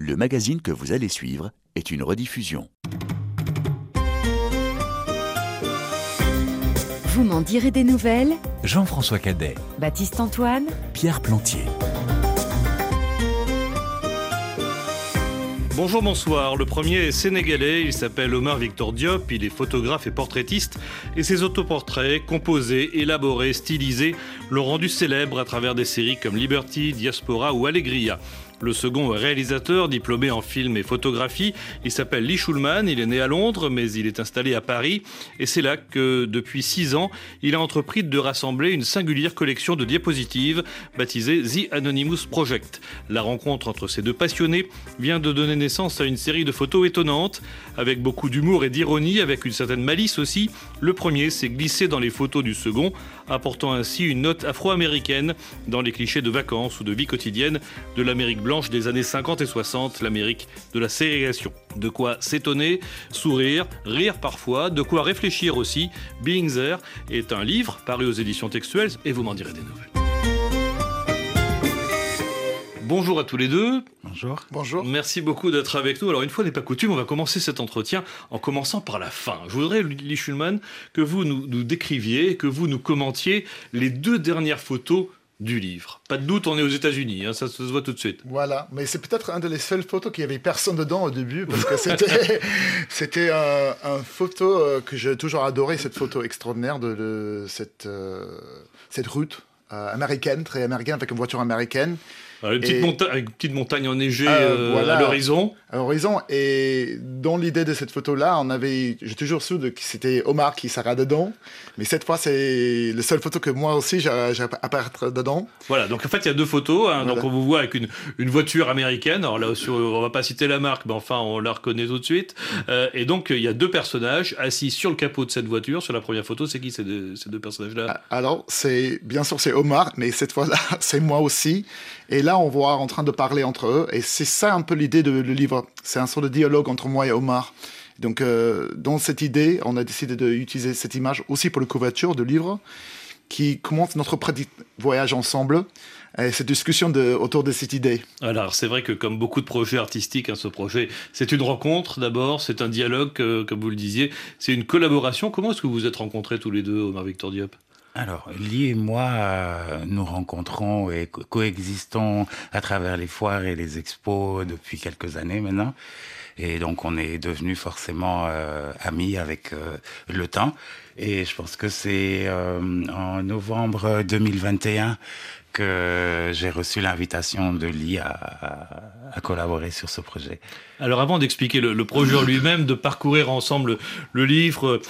Le magazine que vous allez suivre est une rediffusion. Vous m'en direz des nouvelles Jean-François Cadet, Baptiste Antoine Pierre Plantier. Bonjour, bonsoir. Le premier est sénégalais, il s'appelle Omar Victor Diop, il est photographe et portraitiste, et ses autoportraits, composés, élaborés, stylisés, l'ont rendu célèbre à travers des séries comme Liberty, Diaspora ou Allegria. Le second est réalisateur, diplômé en film et photographie. Il s'appelle Lee Schulman, il est né à Londres, mais il est installé à Paris. Et c'est là que, depuis six ans, il a entrepris de rassembler une singulière collection de diapositives baptisée The Anonymous Project. La rencontre entre ces deux passionnés vient de donner naissance à une série de photos étonnantes, avec beaucoup d'humour et d'ironie, avec une certaine malice aussi. Le premier s'est glissé dans les photos du second, apportant ainsi une note afro-américaine dans les clichés de vacances ou de vie quotidienne de l'Amérique blanche des années 50 et 60, l'Amérique de la ségrégation. De quoi s'étonner, sourire, rire parfois, de quoi réfléchir aussi. Being There est un livre paru aux éditions textuelles et vous m'en direz des nouvelles. Bonjour à tous les deux. Bonjour. Bonjour. Merci beaucoup d'être avec nous. Alors, une fois n'est pas coutume, on va commencer cet entretien en commençant par la fin. Je voudrais, Lee Schulman, que vous nous, nous décriviez, que vous nous commentiez les deux dernières photos du livre. Pas de doute, on est aux États-Unis, hein, ça se voit tout de suite. Voilà, mais c'est peut-être un des seules photos qu'il y avait personne dedans au début, parce que c'était, c'était un, un, photo euh, que j'ai toujours adoré, cette photo extraordinaire de, de cette, euh, cette route euh, américaine, très américaine, avec une voiture américaine. Une, petite et... monta une petite montagne enneigée euh, voilà, à l'horizon. À l'horizon. Et dans l'idée de cette photo-là, on avait, j'ai toujours su que c'était Omar qui sera dedans. Mais cette fois, c'est la seule photo que moi aussi j'ai apparaître dedans. Voilà. Donc en fait, il y a deux photos. Hein, voilà. Donc on vous voit avec une, une voiture américaine. Alors là, sur, on va pas citer la marque, mais enfin, on la reconnaît tout de suite. Euh, et donc il y a deux personnages assis sur le capot de cette voiture. Sur la première photo, c'est qui ces deux, ces deux personnages-là? Alors c'est bien sûr c'est Omar, mais cette fois-là, c'est moi aussi. Et là, on voit en train de parler entre eux. Et c'est ça un peu l'idée du livre. C'est un sort de dialogue entre moi et Omar. Donc, euh, dans cette idée, on a décidé d'utiliser cette image aussi pour la couverture du livre, qui commence notre petit voyage ensemble. Et cette discussion autour de cette idée. Alors, c'est vrai que comme beaucoup de projets artistiques, hein, ce projet, c'est une rencontre d'abord, c'est un dialogue, euh, comme vous le disiez, c'est une collaboration. Comment est-ce que vous vous êtes rencontrés tous les deux, Omar Victor Diop? Alors, Lee et moi, euh, nous rencontrons et co coexistons à travers les foires et les expos depuis quelques années maintenant. Et donc, on est devenus forcément euh, amis avec euh, le temps. Et je pense que c'est en novembre 2021 que j'ai reçu l'invitation de Lee à, collaborer sur ce projet. Alors avant d'expliquer le, le, projet lui-même, de parcourir ensemble le livre,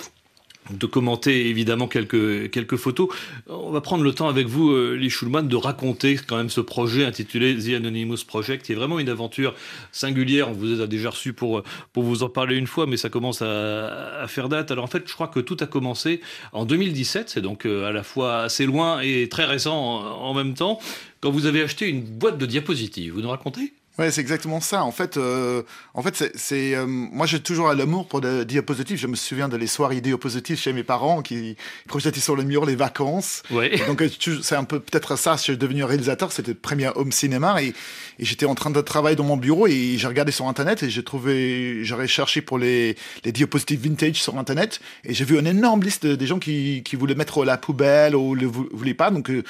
de commenter évidemment quelques, quelques photos. On va prendre le temps avec vous, euh, Lee Schulman, de raconter quand même ce projet intitulé The Anonymous Project, qui est vraiment une aventure singulière. On vous a déjà reçu pour, pour vous en parler une fois, mais ça commence à, faire date. Alors en fait, je crois que tout a commencé en 2017, c'est donc euh, à la fois assez loin et très récent en, en même temps, quand vous avez acheté une boîte de diapositives. Vous nous racontez? Ouais, c'est exactement ça. En fait, euh, en fait, c'est, euh, moi j'ai toujours l'amour pour des diapositives. Je me souviens de les soirées diapositives chez mes parents qui projetaient sur le mur les vacances. Ouais. Donc c'est un peu peut-être ça. Je suis devenu réalisateur. C'était le premier home cinéma et, et j'étais en train de travailler dans mon bureau et j'ai regardé sur internet et j'ai trouvé, j'aurais cherché pour les, les diapositives vintage sur internet et j'ai vu une énorme liste des gens qui, qui voulaient mettre la poubelle ou le voulaient pas. Donc euh,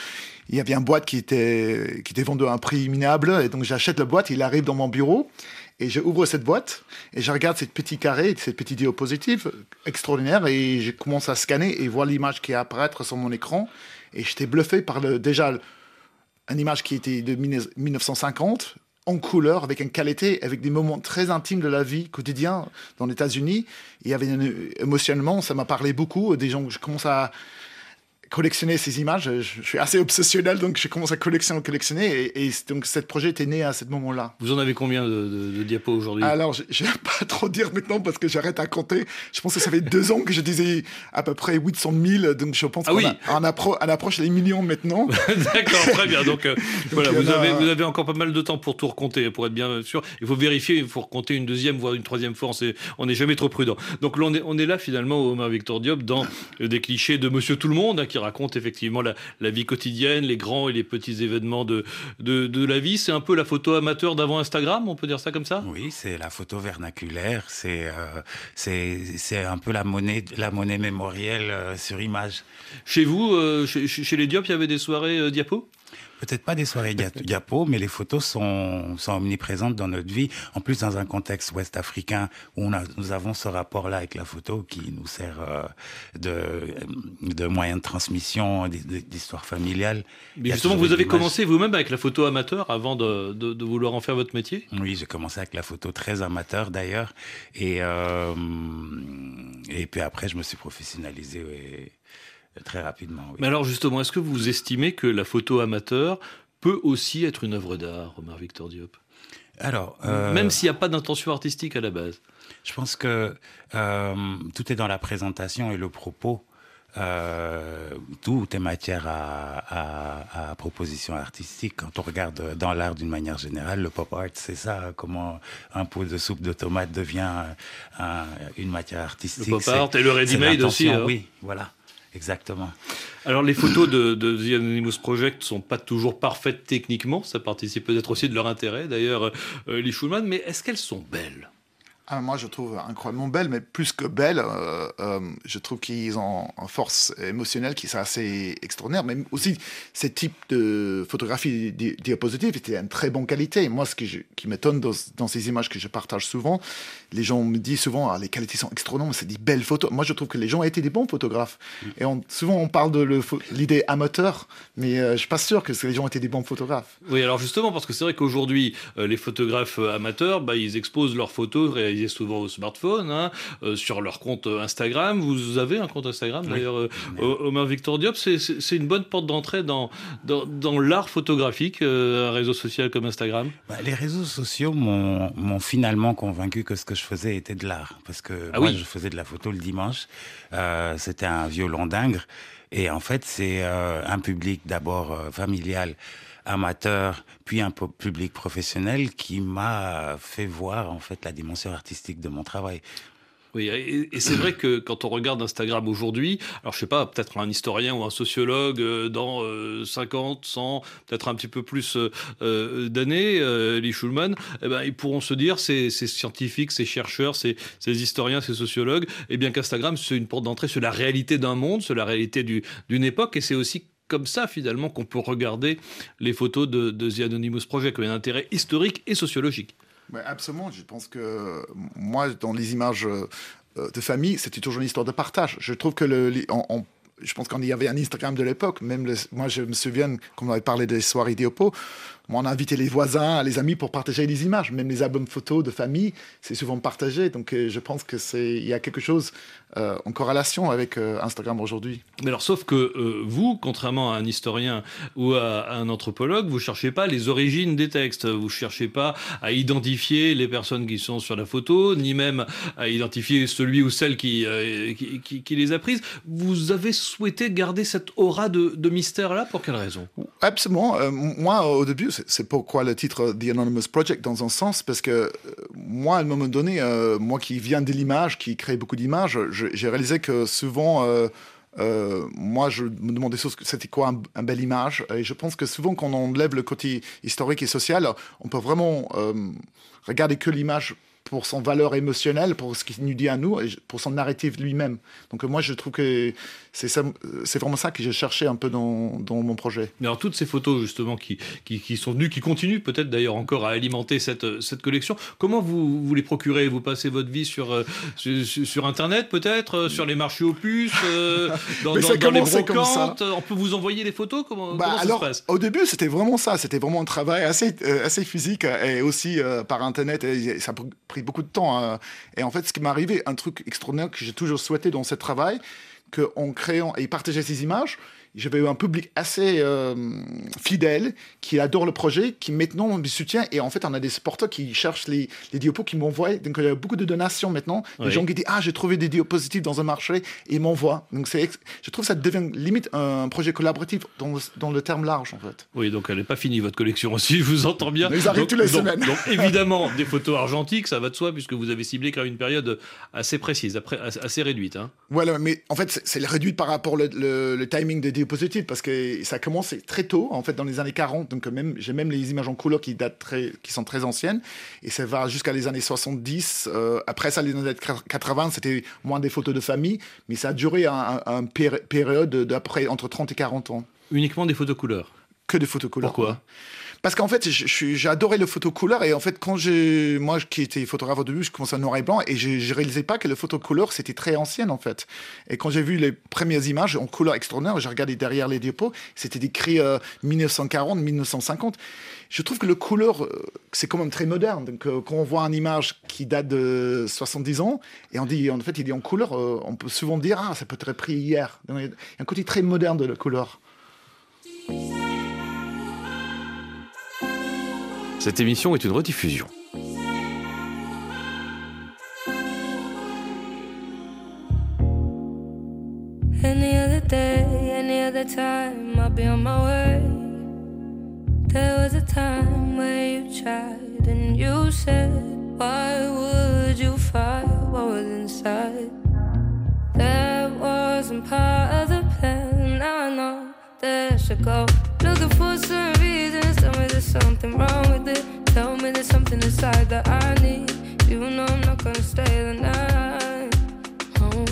il y avait une boîte qui était, qui était vendue à un prix minable. Et donc, j'achète la boîte, il arrive dans mon bureau. Et j'ouvre cette boîte et je regarde cette petite carré, cette petite diapositive extraordinaire. Et je commence à scanner et voir l'image qui apparaît sur mon écran. Et j'étais bluffé par déjà une image qui était de 1950 en couleur, avec une qualité, avec des moments très intimes de la vie quotidienne dans les États-Unis. Il y avait une, émotionnellement, ça m'a parlé beaucoup. Des gens je commence à collectionner ces images. Je, je, suis assez obsessionnel, donc je commence à collectionner, collectionner. Et, et donc, ce projet était né à ce moment-là. Vous en avez combien de, de, de diapos aujourd'hui? Alors, je ne vais pas trop dire maintenant parce que j'arrête à compter. Je pense que ça fait deux ans que je disais à peu près 800 000. Donc, je pense ah oui. qu'on appro approche les millions maintenant. D'accord, très bien. Donc, euh, donc voilà, vous, a... avez, vous avez encore pas mal de temps pour tout recompter, pour être bien sûr. Il faut vérifier, il faut recompter une deuxième, voire une troisième fois. On n'est jamais trop prudent. Donc, on est, on est là, finalement, Omar Victor Diop, dans des clichés de Monsieur Tout-le-Monde, hein, qui qui raconte effectivement la, vie quotidienne, les grands et les petits événements de, de, la vie. C'est un peu la photo amateur d'avant Instagram, on peut dire ça comme ça? Oui, c'est la photo vernaculaire, c'est c'est un peu la monnaie, la monnaie mémorielle sur image. Chez vous, chez, chez, les Diop, il y avait des soirées diapo? Peut-être pas des soirées diapo, mais les photos sont, sont omniprésentes dans notre vie. En plus, dans un contexte ouest-africain où on a, nous avons ce rapport-là avec la photo qui nous sert euh, de, de moyen de transmission d'histoire familiale. Mais justement, vous avez commencé vous-même avec la photo amateur avant de, de, de, vouloir en faire votre métier? Oui, j'ai commencé avec la photo très amateur d'ailleurs. Et, euh, et puis après, je me suis professionnalisé. Et, Très rapidement, oui. Mais alors justement, est-ce que vous estimez que la photo amateur peut aussi être une œuvre d'art, Omar Victor Diop? Alors, euh, même s'il n'y a pas d'intention artistique à la base. Je pense que euh, tout est dans la présentation et le propos. Euh, tout est matière à, proposition artistique. Quand on regarde dans l'art d'une manière générale, le pop art, c'est ça, comment un pot de soupe de tomate devient une matière artistique. Le pop art et le ready-made aussi. Hein. Oui, voilà. Exactement. Alors les photos de, de The Anonymous Project sont pas toujours parfaites techniquement, ça participe peut-être aussi de leur intérêt d'ailleurs, euh, Lee Schulman, mais est-ce qu'elles sont belles? Ah, moi, je trouve incroyablement belle, mais plus que belle, euh, euh, je trouve qu'ils ont une force émotionnelle qui est assez extraordinaire. Mais aussi, ces types de photographies diapositives étaient de très bonne qualité. Moi, ce qui, qui m'étonne dans, ces images que je partage souvent, les gens me disent souvent, ah, les qualités sont extraordinaires, c'est des belles photos. Moi, je trouve que les gens ont été des bons photographes. Et souvent, on parle de l'idée amateur, mais euh, je suis pas sûr que les gens ont été des bons photographes. Oui, alors justement, parce que c'est vrai qu'aujourd'hui, les photographes amateurs, bah, ils exposent leurs photos réalisées souvent au smartphone, hein, euh, sur leur compte Instagram. Vous avez un compte Instagram d'ailleurs, euh, Omar Victor Diop. C'est une bonne porte d'entrée dans, dans, l'art photographique, euh, un réseau social comme Instagram? Bah, Les réseaux sociaux m'ont finalement convaincu que ce que je faisais était de l'art. Parce que ah moi, je faisais de la photo le dimanche. C'était un violon dingue. Et en fait, c'est un public d'abord familial amateur, puis un public professionnel qui m'a fait voir en fait la dimension artistique de mon travail. Oui, et, c'est vrai que quand on regarde Instagram aujourd'hui, alors je sais pas, peut-être un historien ou un sociologue euh, dans 50, euh, 100, peut-être un petit peu plus euh, d'années, Lee Schulman, eh ben, ils pourront se dire, ces, scientifiques, ces chercheurs, ces, historiens, ces sociologues, eh qu'Instagram, c'est une porte d'entrée sur la réalité d'un monde, sur la réalité d'une époque, et c'est aussi comme ça finalement qu'on peut regarder les photos de, de The Anonymous Project, qui a un intérêt historique et sociologique. Absolument, je pense que moi, dans les images euh, de famille, c'était toujours une histoire de partage. Je trouve que le, je pense qu'il y avait un Instagram de l'époque, même moi je me souviens, quand on avait parlé des soirées Idiopo, on a invité les voisins, les amis pour partager les images. Même les albums photos de famille, c'est souvent partagé. Donc euh, je pense que c'est il y a quelque chose euh, en corrélation avec euh, Instagram aujourd'hui. Mais alors, sauf que vous, contrairement à un historien ou à, un anthropologue, vous cherchez pas les origines des textes. Vous cherchez pas à identifier les personnes qui sont sur la photo, ni même à identifier celui ou celle qui, qui, qui, les a prises. Vous avez souhaité garder cette aura de, de mystère là pour quelle raison? Absolument. moi, au début, c'est pourquoi le titre The Anonymous Project dans un sens, parce que euh, moi, à un moment donné, euh, moi qui viens de l'image, qui crée beaucoup d'images, j'ai réalisé que souvent, euh, moi, je me demandais c'était quoi un, un, bel image. Et je pense que souvent, quand on enlève le côté historique et social, on peut vraiment regarder que l'image pour son valeur émotionnelle, pour ce qu'il nous dit à nous, et pour son narratif lui-même. Donc moi, je trouve que c'est vraiment ça que j'ai cherché un peu dans, dans, mon projet. Mais alors toutes ces photos justement qui, qui, qui sont venues, qui continuent peut-être d'ailleurs encore à alimenter cette, cette collection, comment vous, vous les procurez? Vous passez votre vie sur, euh, sur, Internet peut-être, euh, sur les marchés puces, euh, dans, dans, dans les brocantes? On peut vous envoyer les photos? Comment, bah, comment ça se passe? Au début, c'était vraiment ça. C'était vraiment un travail assez, assez physique et aussi par Internet. Et ça a pris beaucoup de temps. Hein. Et en fait, ce qui m'est arrivé, un truc extraordinaire que j'ai toujours souhaité dans ce travail, qu'en créant et partageant ces images, j'avais un public assez euh, fidèle qui adore le projet, qui maintenant me soutient. Et en fait, on a des supporters qui cherchent les, les diopos qui m'envoient. Donc, il y a beaucoup de donations maintenant. Des Oui. gens qui disent Ah, j'ai trouvé des diapositives dans un marché et ils m'envoient. Donc, c'est je trouve que ça devient limite un projet collaboratif dans le, dans le terme large, en fait. Oui, donc elle n'est pas finie votre collection aussi, je vous entends bien. Mais ils arrivent tous les donc- semaines. Donc évidemment, des photos argentiques, ça va de soi, puisque vous avez ciblé quand même une période assez précise, assez réduite. Hein. Voilà, mais en fait, c'est- c'est réduit par rapport le, le, le timing des diapositives parce que ça commence très tôt, en fait, dans les années 40. Donc, même, j'ai même les images en couleur qui datent très, qui sont très anciennes et ça va jusqu'à les années 70. Euh, après ça, les années 80, c'était moins des photos de famille, mais ça a duré un, un- un péri- période d'après entre 30 et 40 ans. Uniquement des photos couleurs. Que des photos couleurs. Pourquoi? Parce qu'en fait, j'ai adoré le photo couleur et en fait, quand j'ai, moi qui étais photographe au début, je commençais en noir et blanc et je, je réalisais pas que le photo couleur c'était très ancienne en fait. Et quand j'ai vu les premières images en couleur extraordinaire, j'ai regardé derrière les diapos, c'était écrit euh, 1940, 1950. Je trouve que le couleur, euh, c'est quand même très moderne. Donc, euh, quand on voit une image qui date de 70 ans et on dit, en fait, il est en couleur, euh, on peut souvent dire, ah, ça peut être pris hier. Il y a un côté très moderne de la couleur. Cette émission est une rediffusion. Any other day, any other time, I'll be on my way. There was a time where you tried and you said, Why would you fight what was inside? That wasn't part of the plan. I know that should go. Looking for some something wrong with it. Tell me there's something inside that I need. You know I'm not gonna stay the night. Oh,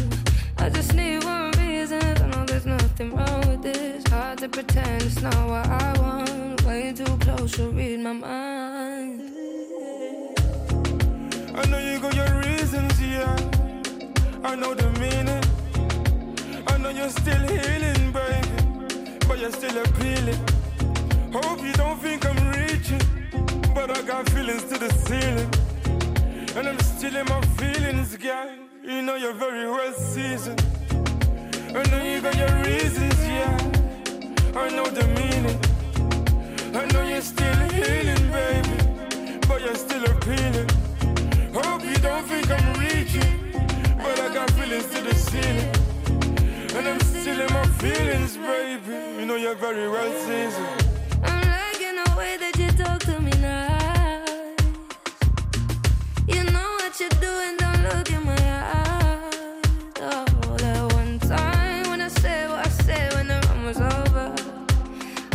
I just need one reason. I know there's nothing wrong with this. Hard to pretend it's not what I want. Way too close to read my mind. I know you got your reasons, yeah. I know the meaning. I know you're still healing, baby. But you're still appealing. Hope you don't think I'm reaching. But I got feelings to the ceiling. And I'm still in my feelings, girl. You know you're very well seasoned. I know you got your reasons, yeah. I know the meaning. I know you're still healing, baby. But you're still appealing. Hope you don't think I'm reaching, but I got feelings to the ceiling. And I'm still in my feelings, baby. You know you're very well seasoned. Way that you talk to me now. You know what you're doing, don't look in my eyes. That one time when I said what I said when the was over.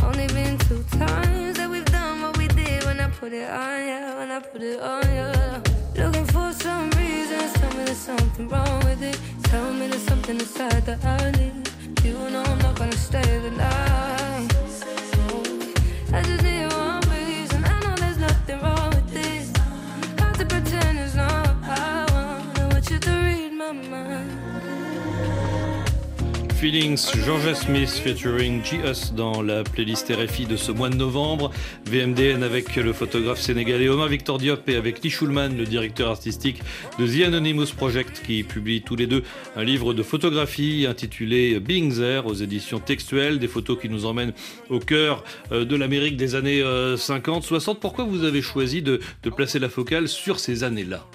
Only been two times that we've done what we did when I put it on you, when I put it on you. Looking for some reasons, tell me there's something wrong with it. Tell me there's something inside that I need. You know I'm not gonna stay the night. I just need Feelings, Georgia Smith featuring G.Us dans la playlist RFI de ce mois de novembre. VMDN avec le photographe sénégalais Omar Victor Diop et avec Lee Schulman, le directeur artistique de The Anonymous Project, qui publie tous les deux un livre de photographie intitulé Being There aux éditions textuelles, des photos qui nous emmènent au cœur euh, de l'Amérique des années euh, 50, 60. Pourquoi vous avez choisi de placer la focale sur ces années-là?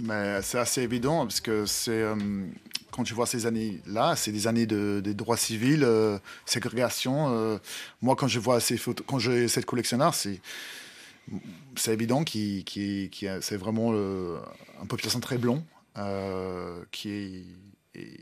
Mais c'est assez évident parce que c'est euh, quand tu vois ces années-là, c'est des années de, des droits civils, euh, ségrégation. euh, moi, quand je vois ces photos, quand j'ai cette collectionneur, c'est c'est évident qu'il qui, qui a- c'est vraiment euh, une population très blond euh, qui est. et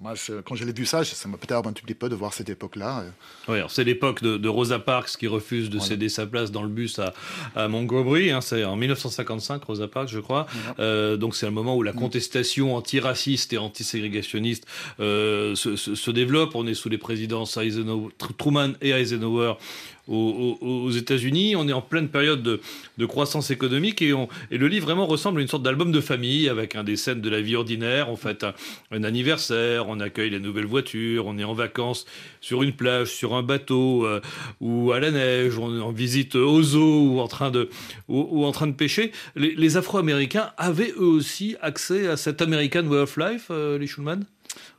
moi, je- quand je l'ai vu ça, ça m'a perturbé un tout petit peu de voir cette époque-là. Oui, alors c'est l'époque de, de Rosa Parks qui refuse de Voilà. céder sa place dans le bus à, à Montgomery. hein, c'est en 1955, Rosa Parks, je crois. Euh, donc c'est un moment où la contestation antiraciste et antiségrégationniste euh, se, se- se développe. On est sous les présidences Eisenhower- Tr- Truman et Eisenhower aux, États-Unis. On est en pleine période de, croissance économique et, le livre vraiment ressemble à une sorte d'album de famille avec un des scènes de la vie ordinaire. On fait un, anniversaire, on accueille les nouvelles voitures, on est en vacances sur une plage, sur un bateau euh, ou à la neige, on est en visite aux zoo ou en train de, ou, en train de pêcher. Les, Afro-Américains avaient eux aussi accès à cet American Way of Life, euh, les Schulman?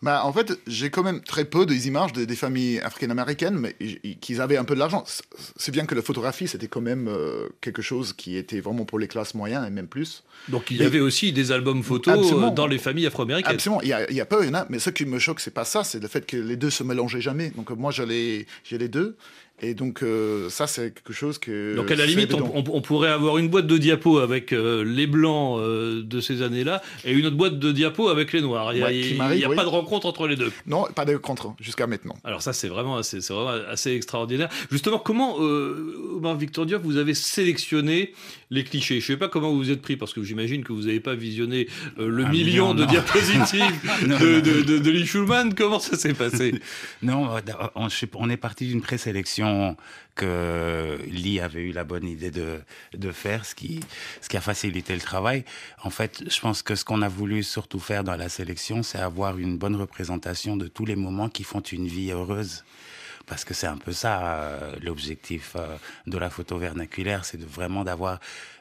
Bah, en fait, j'ai quand même très peu des images des, des familles africaines-américaines, mais qu'ils avaient un peu de l'argent. C'est bien que la photographie, c'était quand même euh, quelque chose qui était vraiment pour les classes moyennes et même plus. Donc il y Mais- avait aussi des albums photos euh, dans les familles afro-américaines. Absolument, il y a, il y a peu, il y en a, mais ce qui me choque, c'est pas ça, c'est le fait que les deux se mélangeaient jamais. Donc moi, j'ai les deux, et donc euh, ça, c'est quelque chose que. Donc à la limite, on, évident. on- on pourrait avoir une boîte de diapos avec euh, les blancs euh, de ces années-là et une autre boîte de diapos avec les noirs. Il n'y a, Ouais, qui il y m'arrive, a oui. pas de rencontre entre les deux. Non, pas de contre jusqu'à maintenant. Alors ça, c'est vraiment, assez- vraiment assez extraordinaire. Justement, comment, euh, Omar Victor Diop, vous avez sélectionné les clichés Je ne sais pas comment vous vous êtes pris, parce que j'imagine que vous n'avez pas visionné euh, le million million, de non. diapositives Non, de, non. de, de- de Lee Schulman. Comment ça s'est passé? Non, euh, on, pas, on est parti d'une présélection que Lee avait eu la bonne idée de, de faire, ce qui, ce qui a facilité le travail. En fait, je pense que ce qu'on a voulu surtout faire dans la sélection, c'est avoir une bonne représentation de tous les moments qui font une vie heureuse. Parce que c'est un peu ça euh, l'objectif euh, de la photo vernaculaire, c'est de vraiment d'avoir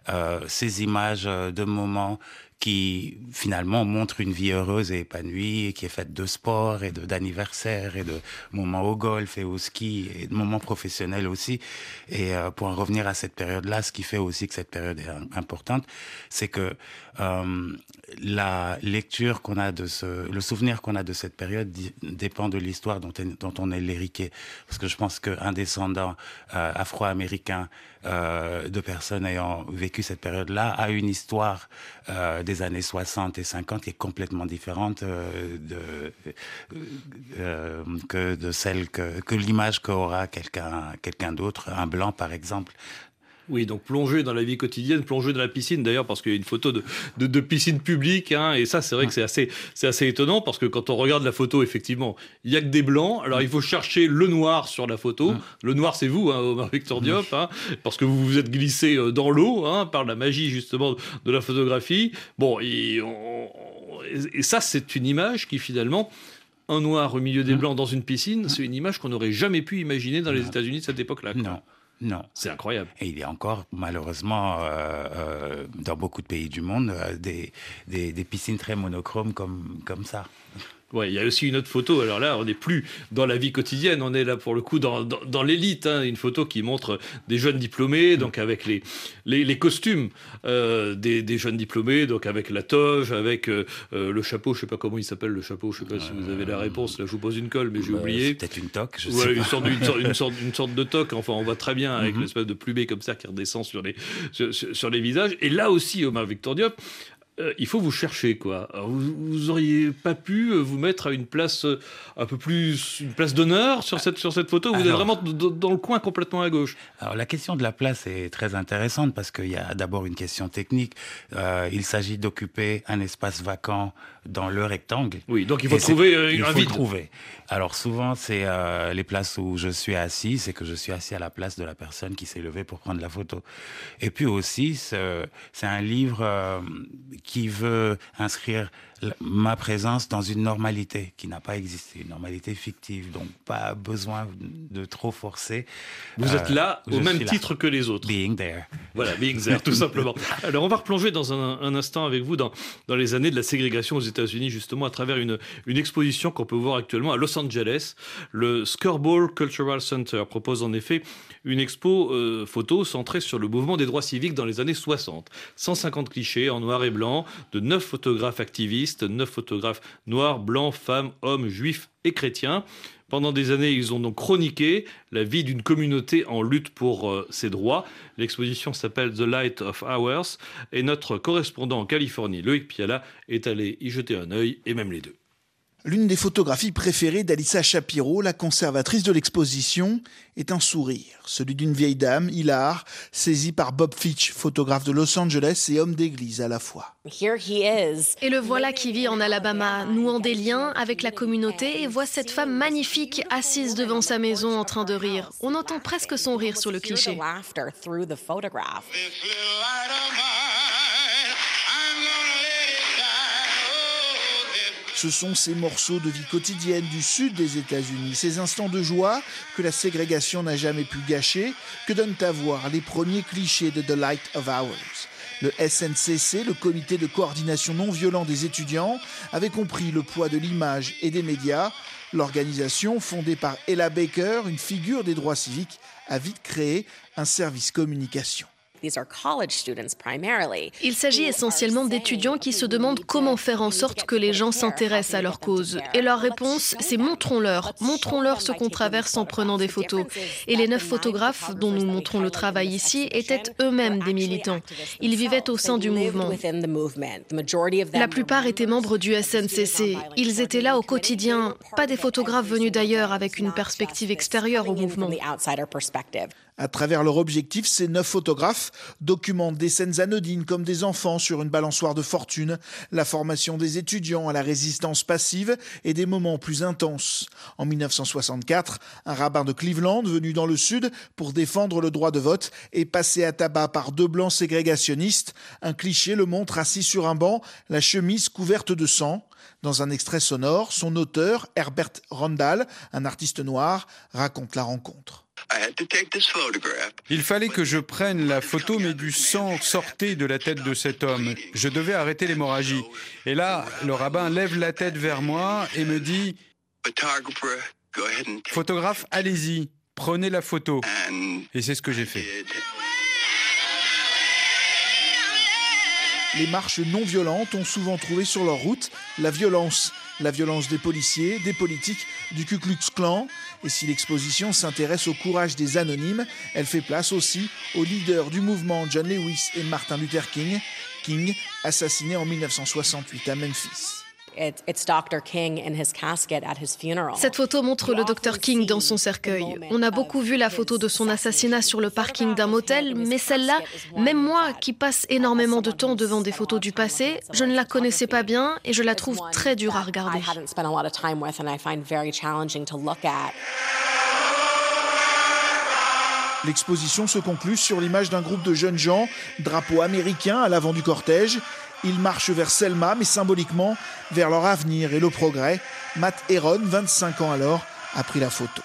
euh, ces images euh, de moments qui finalement montrent une vie heureuse et épanouie, qui est faite de sport et de d'anniversaires et de moments au golf et au ski et de moments professionnels aussi. Et euh, pour en revenir à cette période-là, ce qui fait aussi que cette période est im- importante, c'est que la lecture qu'on a de ce, le souvenir qu'on a de cette période dépend de l'histoire dont, on est l'héritier. Parce que je pense qu'un descendant afro-américain euh, de personnes ayant vécu cette période-là a une histoire euh, des années 60 et 50 qui est complètement différente euh, de, que de celle que, que l'image qu'aura quelqu'un quelqu'un d'autre, un blanc par exemple. Oui, donc plonger dans la vie quotidienne, plonger dans la piscine. D'ailleurs, parce qu'il y a une photo de, de, de piscine publique, hein, et ça c'est vrai que c'est assez, c'est assez étonnant, parce que quand on regarde la photo, effectivement, il y a que des blancs, alors il faut chercher le noir sur la photo, le noir c'est vous, hein, Omar Victor Diop, hein, parce que vous vous êtes glissé euh, dans l'eau, hein, par la magie justement de la photographie, bon, et, on- et ça c'est une image qui finalement... Un noir au milieu des blancs dans une piscine, c'est une image qu'on n'aurait jamais pu imaginer dans les États-Unis de cette époque-là. Non. C'est incroyable. Et il y a encore, malheureusement, euh, euh, dans beaucoup de pays du monde, euh, des, des, des piscines très monochromes comme, comme ça. Ouais, il y a aussi une autre photo. Alors là, on n'est plus dans la vie quotidienne, on est là pour le coup dans, dans, dans l'élite. hein. Une photo qui montre des jeunes diplômés, donc avec les, les, les costumes euh, des, des jeunes diplômés, donc avec la toge, avec euh, euh, le chapeau. Je sais pas comment il s'appelle le chapeau. Je sais pas si vous avez la réponse. Là, je vous pose une colle, mais j'ai Euh, oublié. Peut-être une toque, je Ouais, sais une, pas. sorte, de- une, sorte, une, sorte, une sorte de toque. Enfin, on voit très bien avec Mhm. l'espèce de plumée comme ça qui redescend sur les, sur les visages. Et là aussi, Omar Victor Diop, euh, il faut vous chercher, quoi. Alors, vous, vous auriez pas pu euh, vous mettre à une place euh, un peu plus, une place d'honneur sur cette, sur cette photo? Vous êtes vraiment dans le coin complètement à gauche. Alors la question de la place est très intéressante parce qu'il y a d'abord une question technique. Euh, il s'agit d'occuper un espace vacant dans le rectangle. Oui, donc il faut Et trouver il un faut vide. trouver. Alors souvent, c'est euh, les places où je suis assis, c'est que je suis assis à la place de la personne qui s'est levée pour prendre la photo. Et puis aussi, c'est un livre euh, qui veut inscrire ma présence dans une normalité qui n'a pas existé, une normalité fictive, donc pas besoin de trop forcer. Vous Euh, êtes là je au même là. titre que les autres. Being there. Voilà, being there, tout simplement. Alors, on va replonger dans un, un instant avec vous dans, dans les années de la ségrégation aux États-Unis, justement, à travers une, une exposition qu'on peut voir actuellement à Angeles. Le Skirball Cultural Center propose en effet une expo euh, photo centrée sur le mouvement des droits civiques dans les années 60. 150 clichés en noir et blanc de 9 photographes activistes, 9 photographes noirs, blancs, femmes, hommes, juifs et chrétiens. Pendant des années, ils ont donc chroniqué la vie d'une communauté en lutte pour euh, ses droits. L'exposition s'appelle The Light of Hours et notre correspondant en Californie, Loïc Piala, est allé y jeter un œil et même les deux. L'une des photographies préférées d'Alissa Shapiro, la conservatrice de l'exposition, est un sourire, celui d'une vieille dame, hilar, saisie par Bob Fitch, photographe de Los Angeles et homme d'église à la fois. Et le voilà qui vit en Alabama, nouant des liens avec la communauté et voit cette femme magnifique assise devant sa maison en train de rire. On entend presque son rire sur le cliché. Ce sont ces morceaux de vie quotidienne du sud des États-Unis, ces instants de joie que la ségrégation n'a jamais pu gâcher, que donnent à voir les premiers clichés de The Light of Hours. Le SNCC, le comité de coordination non violent des étudiants, avait compris le poids de l'image et des médias. L'organisation, fondée par Ella Baker, une figure des droits civiques, a vite créé un service communication. Il s'agit essentiellement d'étudiants qui se demandent comment faire en sorte que les gens s'intéressent à leur cause. Et leur réponse, c'est montrons-leur, montrons-leur ce qu'on traverse en prenant des photos. Et les neuf photographes dont nous montrons le travail ici étaient eux-mêmes des militants. Ils vivaient au sein du mouvement. La plupart étaient membres du SNCC. Ils étaient là au quotidien, pas des photographes venus d'ailleurs avec une perspective extérieure au mouvement. À travers leur objectif, ces neuf photographes documentent des scènes anodines comme des enfants sur une balançoire de fortune, la formation des étudiants à la résistance passive et des moments plus intenses. En 1964, un rabbin de Cleveland venu dans le sud pour défendre le droit de vote est passé à tabac par deux blancs ségrégationnistes. Un cliché le montre assis sur un banc, la chemise couverte de sang. Dans un extrait sonore, son auteur, Herbert Randall, un artiste noir, raconte la rencontre. Il fallait que je prenne la photo, mais du sang sortait de la tête de cet homme. Je devais arrêter l'hémorragie. Et là, le rabbin lève la tête vers moi et me dit Photographe, allez-y, prenez la photo. Et c'est ce que j'ai fait. Les marches non violentes ont souvent trouvé sur leur route la violence. La violence des policiers, des politiques, du Ku Klux Klan. Et si l'exposition s'intéresse au courage des anonymes, elle fait place aussi aux leaders du mouvement John Lewis et Martin Luther King, King assassiné en 1968 à Memphis. Cette photo montre le Dr King dans son cercueil. On a beaucoup vu la photo de son assassinat sur le parking d'un motel, mais celle-là, même moi qui passe énormément de temps devant des photos du passé, je ne la connaissais pas bien et je la trouve très dure à regarder. L'exposition se conclut sur l'image d'un groupe de jeunes gens, drapeau américain à l'avant du cortège. Ils marchent vers Selma, mais symboliquement vers leur avenir et le progrès. Matt Heron, 25 ans alors, a pris la photo.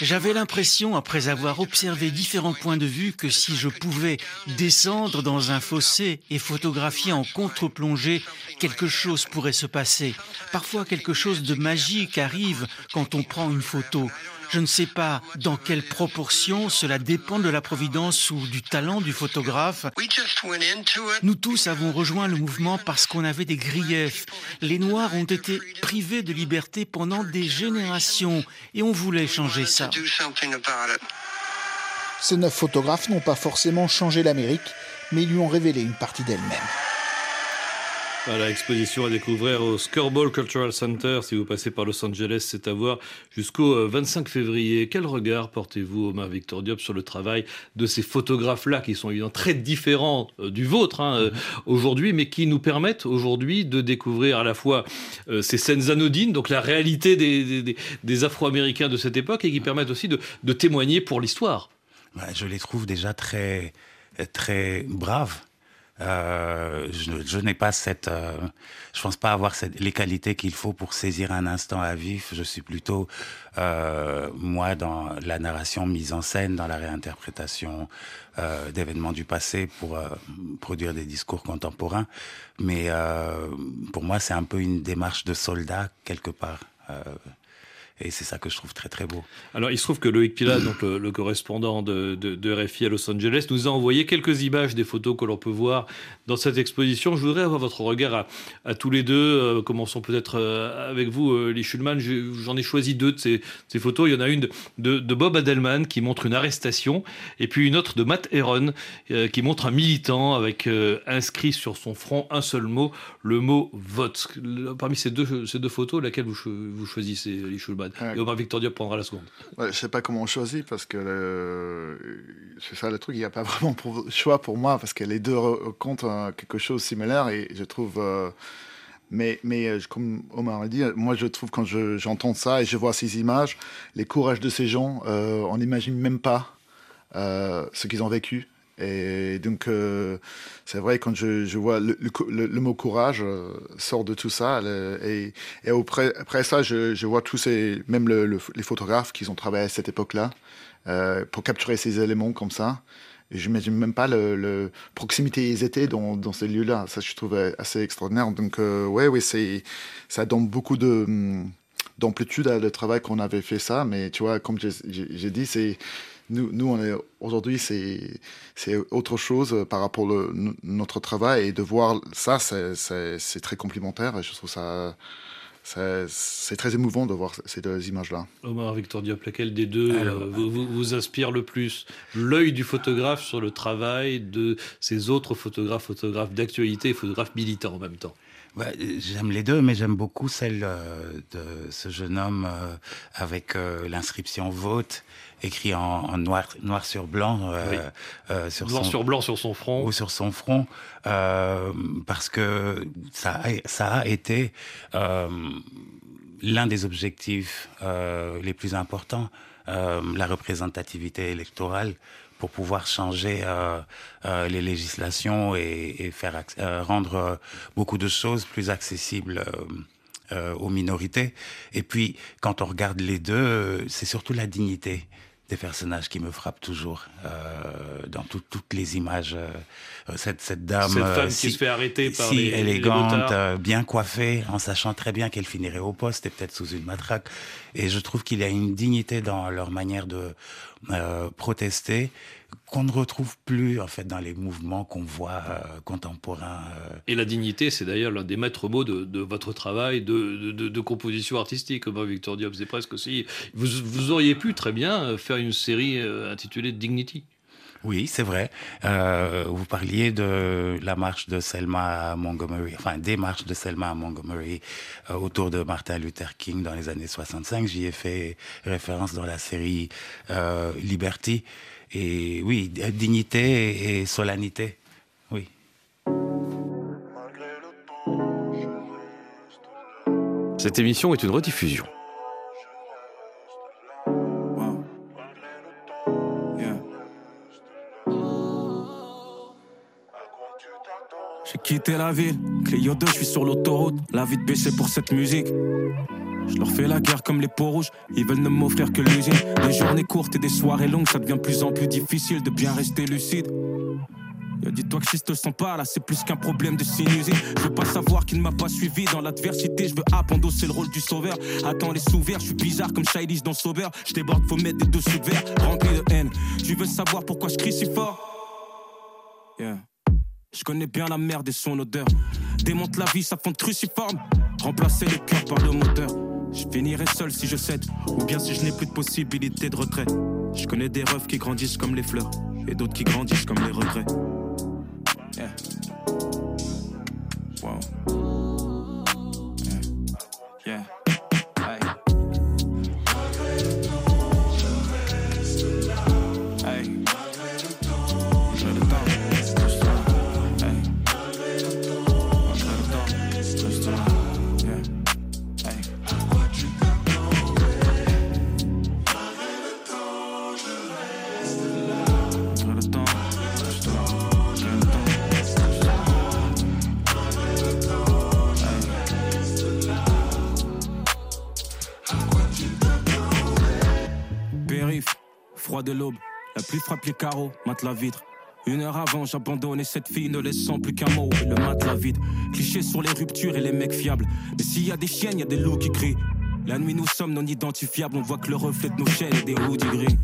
J'avais l'impression, après avoir observé différents points de vue, que si je pouvais descendre dans un fossé et photographier en contre-plongée, quelque chose pourrait se passer. Parfois, quelque chose de magique arrive quand on prend une photo. Je ne sais pas dans quelle proportion cela dépend de la providence ou du talent du photographe. Nous tous avons rejoint le mouvement parce qu'on avait des griefs. Les Noirs ont été privés de liberté pendant des générations et on voulait changer ça. Ces neuf photographes n'ont pas forcément changé l'Amérique, mais ils lui ont révélé une partie d'elle-même. Voilà, exposition à découvrir au Skirball Cultural Center. Si vous passez par Los Angeles, c'est à voir jusqu'au 25 euh, février. Quel regard portez-vous, Omar Victor Diop, sur le travail de ces photographes-là, qui sont évidemment très différents euh, du vôtre hein, euh, aujourd'hui, mais qui nous permettent aujourd'hui de découvrir à la fois ces scènes anodines, donc la réalité des, des, Afro-Américains de cette époque, et qui permettent aussi de, de témoigner pour l'histoire? Je les trouve déjà très, très braves euh, je, je n'ai pas cette, euh, je pense pas avoir cette, les qualités qu'il faut pour saisir un instant à vif. Je suis plutôt euh, moi dans la narration mise en scène, dans la réinterprétation euh, d'événements du passé pour euh, produire des discours contemporains. Mais pour moi, c'est un peu une démarche de soldat quelque part. Et c'est ça que je trouve très très beau. Alors il se trouve que Loïc Pilat, donc le, correspondant de, de, de, RFI à Los Angeles, nous a envoyé quelques images des photos que l'on peut voir dans cette exposition. Je voudrais avoir votre regard à, à tous les deux. Euh, commençons peut-être euh, avec vous, euh, Lee Schulman. J'en ai choisi deux de ces, ces, photos. Il y en a une de, de, Bob Adelman qui montre une arrestation, et puis une autre de Matt Heron qui montre un militant avec inscrit sur son front un seul mot, le mot vote. Parmi ces deux, ces deux photos, laquelle vous, vous choisissez, Lee Schulman? Et Omar Victor Diop prendra la seconde. Ouais, je sais pas comment on choisit parce que c'est ça le truc. Il n'y a pas vraiment de choix pour moi parce que les deux comptent quelque chose de similaire et je trouve. Euh, mais, mais euh, comme Omar a dit, moi je trouve quand j'entends ça et je vois ces images, les courages de ces gens, euh, on n'imagine même pas ce qu'ils ont vécu. Et donc, euh, c'est vrai, quand je, vois le, mot courage euh, sort de tout ça, et, après, ça, je, vois tous ces, même les photographes qui ont travaillé à cette époque-là, euh, pour capturer ces éléments comme ça. et je n'imagine même pas le, proximité ils étaient dans, ces lieux-là. Ça, je trouve assez extraordinaire. Donc, ouais, c'est, ça donne beaucoup hum, d'amplitude à le travail qu'on avait fait ça. Mais tu vois, comme j'ai dit, c'est, nous, nous on est, aujourd'hui, c'est, c'est autre chose par rapport à notre travail. Et de voir ça, c'est, c'est très complémentaire. Et je trouve ça, c'est très émouvant de voir ces deux images-là. Omar Victor Diop, laquelle des deux euh, vous, vous, inspire le plus? L'œil du photographe sur le travail de ces autres photographes, photographes d'actualité et photographes militants en même temps j'aime les deux, mais j'aime beaucoup celle euh, de ce jeune homme euh, avec l'inscription vote écrit en, noir, noir sur blanc, euh, euh, sur blanc sur blanc sur son front ou sur son front, euh, parce que ça a, ça a été l'un des objectifs les plus importants, la représentativité électorale pour pouvoir changer les législations et, et faire rendre beaucoup de choses plus accessibles aux minorités. Et puis, quand on regarde les deux, c'est surtout la dignité des personnages qui me frappent toujours euh, dans toutes les images. Euh, cette, cette dame cette femme si, qui se fait arrêter par si élégante, euh, bien coiffée, en sachant très bien qu'elle finirait au poste et peut-être sous une matraque. Et je trouve qu'il y a une dignité dans leur manière de euh, protester qu'on ne retrouve plus en fait dans les mouvements qu'on voit euh, contemporains. Euh. Et la dignité, c'est d'ailleurs l'un des maîtres mots de, votre travail de, de, composition artistique, Victor Diop. C'est presque aussi. Vous, vous, auriez pu très bien faire une série intitulée Dignity. Oui, c'est vrai. vous parliez de la marche de Selma à Montgomery, enfin des marches de Selma à Montgomery autour de Martin Luther King dans les années 65. J'y ai fait référence dans la série Liberty. Et oui, dignité et solennité. Oui. Cette émission est une rediffusion. J'ai quitté la ville, Clio 2, je suis sur l'autoroute, la vie de baisser pour cette musique. Je leur fais la guerre comme les peaux rouges, ils veulent ne m'offrir que l'usine. Des journées courtes et des soirées longues, ça devient de plus en plus difficile de bien rester lucide. Dis-toi que si je te sens pas là, c'est plus qu'un problème de sinusite. Je veux pas savoir qu'il ne m'a pas suivi dans l'adversité. Je veux c'est le rôle du sauveur. Attends les sous je suis bizarre comme Shailis dans Sauveur. Je déborde, faut mettre des dessous de verre remplis de haine. Tu veux savoir pourquoi je crie si fort? Yeah. Je connais bien la merde et son odeur. Démonte la vie, ça fond cruciforme. Remplacer le cœur par le moteur. Je finirai seul si je cède, ou bien si je n'ai plus de possibilité de retraite. Je connais des refs qui grandissent comme les fleurs, et d'autres qui grandissent comme les regrets. Frappe les carreaux, mate la vitre. Une heure avant, j'abandonnais cette fille, ne laissant plus qu'un mot et le matelas vide. Cliché sur les ruptures et les mecs fiables. Mais s'il y a des chiennes, y a des loups qui crient. La nuit, nous sommes non identifiables, on voit que le reflet de nos chaînes est des hoodies gris.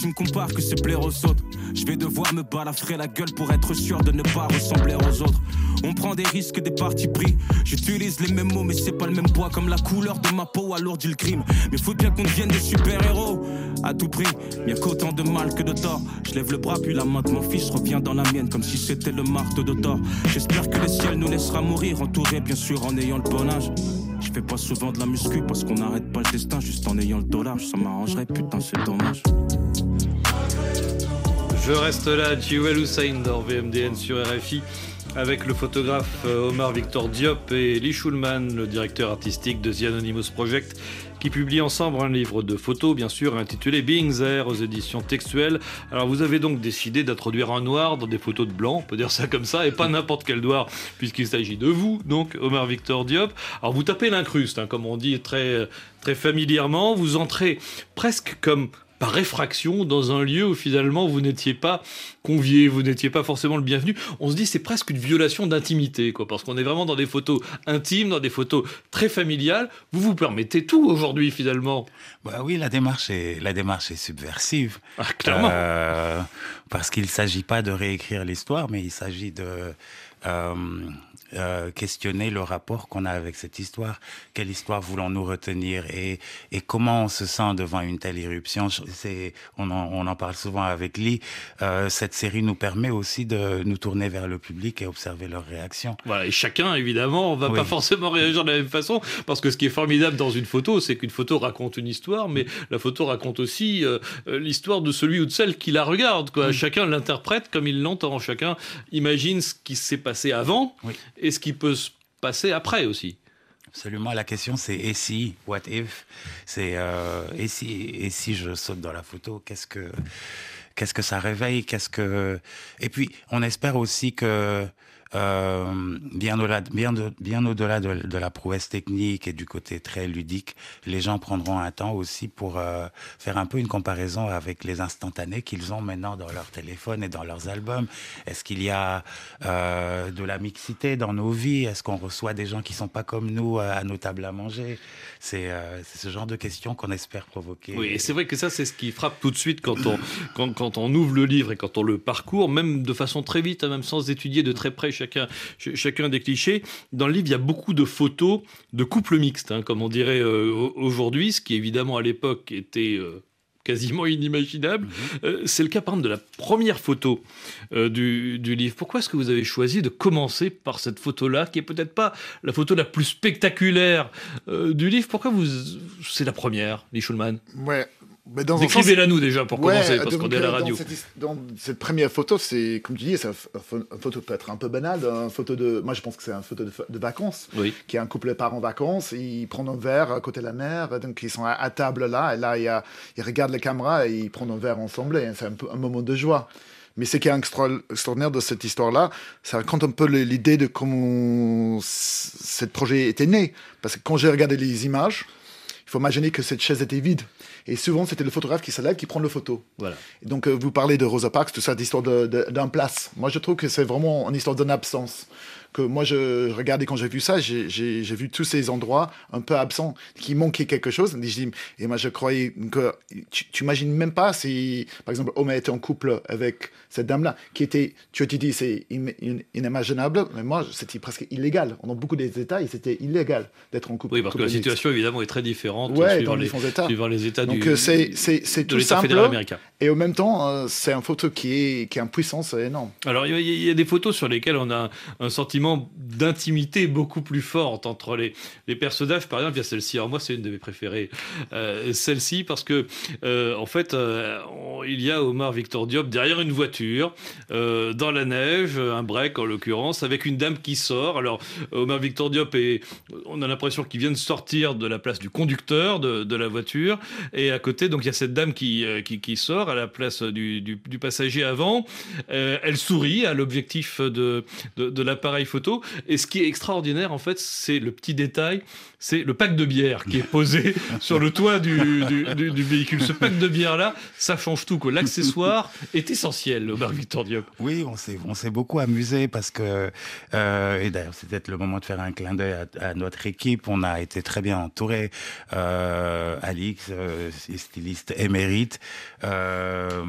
Tu me compares que c'est plaire aux autres Je vais devoir me balafrer la gueule pour être sûr de ne pas ressembler aux autres. On prend des risques, des partis pris. J'utilise les mêmes mots, mais c'est pas le même poids. Comme la couleur de ma peau alourdit le crime. Mais faut bien qu'on devienne des super-héros. À tout prix, bien qu'autant de mal que de tort. Je lève le bras, puis la main de mon fils revient dans la mienne, comme si c'était le marteau de Thor. J'espère que le ciel nous laissera mourir, entouré bien sûr en ayant le bon âge. Je fais pas souvent de la muscu parce qu'on n'arrête pas le destin juste en ayant le dollar. Ça m'arrangerait, putain, c'est dommage. Je reste là, Jewel Hussein dans VMDN sur RFI avec le photographe euh, Omar Victor Diop et Lee Schulman, le directeur artistique de The Anonymous Project, qui publient ensemble un livre de photos, bien sûr, intitulé Being There aux éditions textuelles. Alors vous avez donc décidé d'introduire un noir dans des photos de blanc, on peut dire ça comme ça, et pas n'importe quel noir, puisqu'il s'agit de vous, donc Omar Victor Diop. Alors vous tapez l'incruste, hein, comme on dit très, très familièrement, vous entrez presque comme par réfraction dans un lieu où finalement vous n'étiez pas convié, vous n'étiez pas forcément le bienvenu. On se dit c'est presque une violation d'intimité, quoi, parce qu'on est vraiment dans des photos intimes, dans des photos très familiales. Vous vous permettez tout aujourd'hui finalement. Bah oui, la démarche est la démarche est subversive. Ah, clairement. Euh, parce qu'il s'agit pas de réécrire l'histoire, mais il s'agit de euh, euh, questionner le rapport qu'on a avec cette histoire. Quelle histoire voulons-nous retenir et, et comment on se sent devant une telle irruption C'est, on, en, on en parle souvent avec Lee. Euh, cette série nous permet aussi de nous tourner vers le public et observer leurs réactions. Voilà, et chacun, évidemment, va pas forcément réagir de la même façon, parce que ce qui est formidable dans une photo, c'est qu'une photo raconte une histoire, mais la photo raconte aussi euh, l'histoire de celui ou de celle qui la regarde. Quoi. Chacun l'interprète comme il l'entend. Chacun imagine ce qui s'est passé avant et ce qui peut se passer après aussi. Absolument. La question, c'est et si, what if? C'est euh, et si, et si je saute dans la photo, qu'est-ce que, que ça réveille? Qu'est-ce que Et puis, on espère aussi que euh, bien au-delà, bien, de, bien au-delà de, la prouesse technique et du côté très ludique, les gens prendront un temps aussi pour euh, faire un peu une comparaison avec les instantanés qu'ils ont maintenant dans leur téléphone et dans leurs albums. Est-ce qu'il y a euh, de la mixité dans nos vies? Est-ce qu'on reçoit des gens qui sont pas comme nous à nos tables à manger? C'est, c'est ce genre de questions qu'on espère provoquer. Oui, et c'est vrai que ça, c'est ce qui frappe tout de suite quand on, quand, quand on ouvre le livre et quand on le parcourt, même de façon très vite, hein, même sans étudier de très près chacun, chacun des clichés. Dans le livre, il y a beaucoup de photos de couples mixtes, hein, comme on dirait euh, aujourd'hui, ce qui évidemment à l'époque était euh, quasiment inimaginable. Euh, c'est le cas par exemple de la première photo euh, du, du, livre. Pourquoi est-ce que vous avez choisi de commencer par cette photo-là, qui est peut-être pas la photo la plus spectaculaire euh, du livre? Pourquoi vous c'est la première, Lee Schulman? Ouais, Décrivez-la nous déjà pour ouais, commencer, parce qu'on est à la radio. Dans cette, dans cette, première photo, c'est comme tu dis, c'est une photo peut être un peu banale. Une photo de, moi je pense que c'est une photo de, de vacances, oui. qui est un couple part en vacances, ils prennent un verre à côté de la mer, donc ils sont à, à table là, et là il ils regardent la caméra et ils prennent un verre ensemble, et c'est un, un moment de joie. Mais ce qui est extraordinaire de cette histoire-là, ça raconte un peu l'idée de comment ce projet était né. Parce que quand j'ai regardé les images, il faut imaginer que cette chaise était vide. Et souvent, c'était le photographe qui se lève, qui prend le photo. Voilà. Et donc, euh, vous parlez de Rosa Parks, tout ça, d'histoire d'un place. Moi, je trouve que c'est vraiment une histoire d'une absence. Que moi, je regardais quand j'ai vu ça, j'ai vu tous ces endroits un peu absents, qui manquaient quelque chose. Et, je dis, et moi, je croyais que tu, tu imagines même pas si, par exemple, Homer était en couple avec cette dame-là, qui était, tu te dis, c'est inimaginable, mais moi, c'était presque illégal. Dans beaucoup des États, c'était illégal d'être en couple. Oui, parce que la situation, évidemment, est très différente ouais, suivant, les, États. suivant les États Donc, du, c'est tout simple. américain. Et en même temps, euh, c'est une photo qui, est, qui a une puissance énorme. Alors, il y, y, a des photos sur lesquelles on a un sentiment d'intimité beaucoup plus forte entre les, les personnages. Par exemple, il y a celle-ci. Alors, moi, c'est une de mes préférées. Euh, celle-ci, parce que, euh, en fait, on, il y a Omar Victor Diop derrière une voiture, dans la neige, un break en l'occurrence, avec une dame qui sort. Alors, Omar Victor Diop, est, on a l'impression qu'il vient de sortir de la place du conducteur de, de la voiture. Et à côté, donc, il y a cette dame qui, qui, sort à la place du, du, passager avant. Euh, elle sourit à l'objectif de, de, de l'appareil Et ce qui est extraordinaire, en fait, c'est le petit détail, c'est le pack de bière qui est posé sur le toit du, du, du, véhicule. Ce pack de bière-là, ça change tout. L'accessoire est essentiel au bar Victor Diop. Oui, on s'est, on s'est beaucoup amusé parce que, euh, et d'ailleurs, c'est peut-être le moment de faire un clin d'œil à, à, notre équipe. On a été très bien entouré. Euh, Alix, euh, styliste émérite, euh,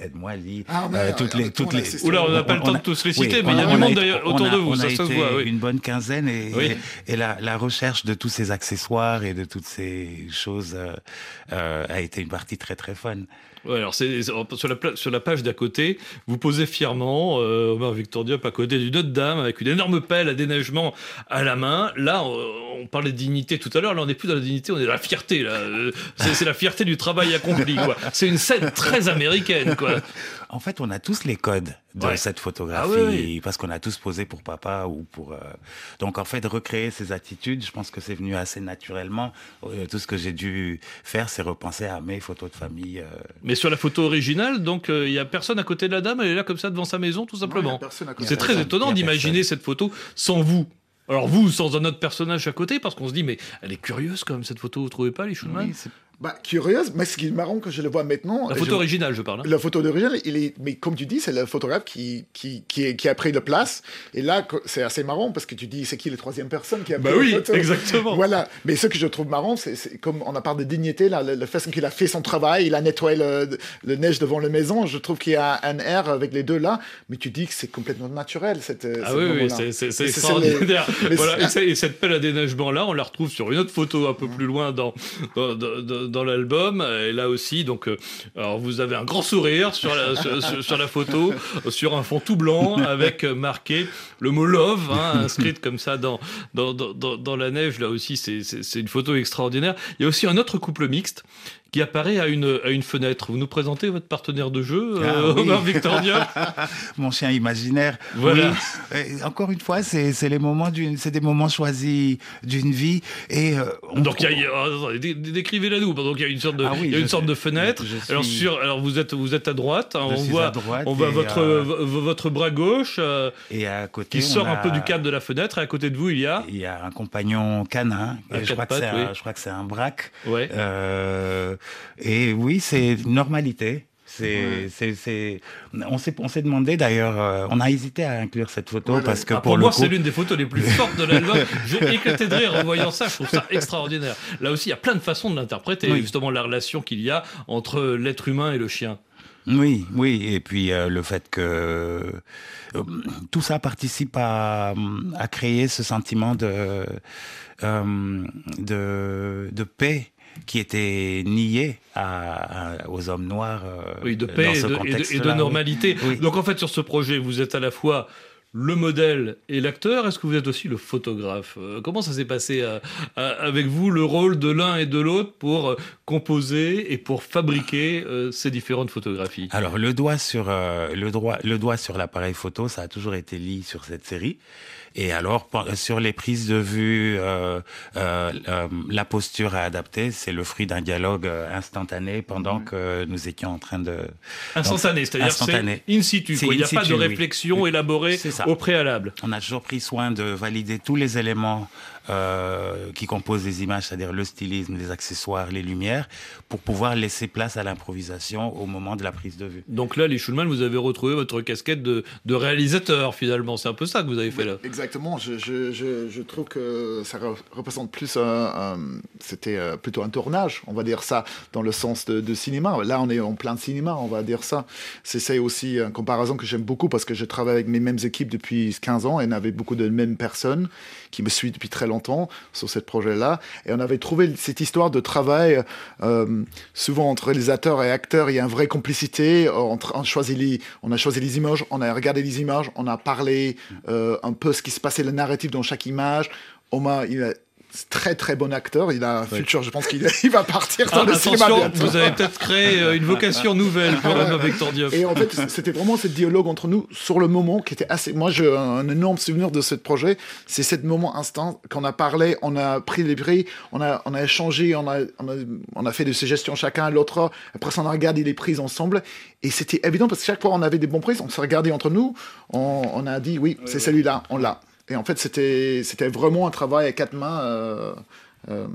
aide-moi, Lee. Ah, mais, toutes les, toutes les. Oula, on n'a pas le temps de tous les citer, oui, mais il y a du monde d'ailleurs autour a, de vous. On ça, a ça été se voit, oui. une bonne quinzaine et, oui. et, et la, la, recherche de tous ces accessoires et de toutes ces choses euh, a été une partie très très fun. Ouais, alors c'est sur la, sur la page d'à côté, vous posez fièrement euh, Omar Victor Diop à côté d'une autre dame avec une énorme pelle à déneigement à la main. Là, on, on parlait de dignité tout à l'heure. Là, on n'est plus dans la dignité, on est dans la fierté. Là, c'est la fierté du travail accompli. C'est une scène très américaine, quoi. En fait, on a tous les codes de Ouais. cette photographie Ah oui, parce qu'on a tous posé pour papa ou pour. euh, Donc en fait, recréer ces attitudes, je pense que c'est venu assez naturellement. Euh, Tout ce que j'ai dû faire, c'est repenser à mes photos de famille. euh, Mais sur la photo originale, donc il y a personne à côté de la dame. Elle est là comme ça devant sa maison, tout simplement. C'est très étonnant d'imaginer cette photo sans vous. Alors vous, sans un autre personnage à côté, parce qu'on se dit, mais elle est curieuse quand même cette photo, vous trouvez pas, les Schulman? Oui, bah, curieuse, mais ce qui est marrant que je le vois maintenant. La photo je... originale, je parle. Hein. La photo originale, il est, mais comme tu dis, c'est le photographe qui, qui, qui, qui, a pris la place. Et là, c'est assez marrant parce que tu dis, c'est qui la troisième personne qui a bah pris oui, la photo? exactement. Voilà. Mais ce que je trouve marrant, c'est comme on a parlé de dignité, là, le, le fait qu'il a fait son travail, il a nettoyé le, le neige devant la maison. Je trouve qu'il y a un air avec les deux là, mais tu dis que c'est complètement naturel. Cette, ah oui, oui c'est extraordinaire. Les... Voilà. Et, et, cette pelle à déneigement là, on la retrouve sur une autre photo un peu plus loin dans, dans, dans, dans l'album. Et là aussi, donc, euh, alors vous avez un grand sourire sur la, sur, la photo, sur un fond tout blanc avec marqué le mot love, hein, inscrite comme ça dans, dans, dans, dans la neige. Là aussi, c'est une photo extraordinaire. Il y a aussi un autre couple mixte qui apparaît à une, à une fenêtre. Vous nous présentez votre partenaire de jeu, ah, euh, oui. Omar Victor Diop Mon chien imaginaire. Voilà. Oui. Encore une fois, c'est les moments d'une, c'est des moments choisis d'une vie. Et euh, on donc a, attendez, décrivez-la nous. Donc il y a une sorte de, ah oui, il y a une sorte de fenêtre. Alors sur, alors vous êtes, vous êtes à droite. Hein, on voit, droite on voit votre, euh, votre bras gauche. euh, et à côté, qui sort a... un peu du cadre de la fenêtre. Et à côté de vous, il y a. Il y a un compagnon canin. Je, crois pattes, un, je crois que c'est un braque. Ouais. Euh, et oui, c'est normalité. C'est, ouais. c'est, on s'est, on s'est demandé d'ailleurs, euh, on a hésité à inclure cette photo parce que ah, pour, pour le moi, coup... c'est l'une des photos les plus fortes de l'album. J'ai éclaté de rire en voyant ça. Je trouve ça extraordinaire. Là aussi, il y a plein de façons de l'interpréter. Oui. Justement, la relation qu'il y a entre l'être humain et le chien. Oui, oui, et puis euh, le fait que euh, tout ça participe à, à, créer ce sentiment de, de, de paix qui était nié à, à, aux hommes noirs. euh, oui, de paix et de, et, de, et, de, normalité. Oui. Donc en fait, sur ce projet, vous êtes à la fois le modèle et l'acteur. Est-ce que vous êtes aussi le photographe euh, Comment ça s'est passé à, avec vous, le rôle de l'un et de l'autre pour euh, composer et pour fabriquer euh, ces différentes photographies? Alors le doigt sur euh, le doigt sur l'appareil photo, ça a toujours été lié sur cette série. Et alors, sur les prises de vue, euh, euh, euh, la posture à adapter, c'est le fruit d'un dialogue euh, instantané pendant mmh. que nous étions en train de... Instantané, c'est-à-dire c'est in situ. Il n'y a situ, pas de réflexion oui. élaborée au préalable. On a toujours pris soin de valider tous les éléments euh, qui composent les images, c'est-à-dire le stylisme, les accessoires, les lumières, pour pouvoir laisser place à l'improvisation au moment de la prise de vue. Donc là, les Schulman, vous avez retrouvé votre casquette de, de réalisateur, finalement. C'est un peu ça que vous avez fait là. Exactement. Je, je, je, je trouve que ça représente plus un, un c'était euh, plutôt un tournage, on va dire ça, dans le sens de, de, cinéma. Là, on est en plein cinéma, on va dire ça. C'est aussi une comparaison que j'aime beaucoup parce que je travaille avec mes mêmes équipes depuis 15 ans et on avait beaucoup de mêmes personnes qui me suivent depuis très longtemps sur ce projet-là. Et on avait trouvé cette histoire de travail, euh, souvent entre réalisateur et acteur, il y a une vraie complicité. On, on, a choisi les images, on a regardé les images, on a parlé euh, un peu ce qui se passait, le narratif dans chaque image. Omar, il a très très bon acteur. Il a un ouais. futur, je pense qu'il il va partir dans ah, le cinéma. Bientôt. Vous avez peut-être créé euh, une vocation nouvelle pour Omar Victor Diop. Et en fait, c'était vraiment ce dialogue entre nous sur le moment qui était assez. Moi, j'ai un énorme souvenir de ce projet. C'est ce moment instant qu'on a parlé, on a pris les prix, on a, on a échangé, on a, on a, on a fait des suggestions chacun à l'autre. Après, on a regardé les prises ensemble. Et c'était évident parce que chaque fois on avait des bons prises, on s'est regardé entre nous, on, on a dit oui, c'est celui-là, on l'a. Et en fait, c'était vraiment un travail à quatre mains. Euh, euh...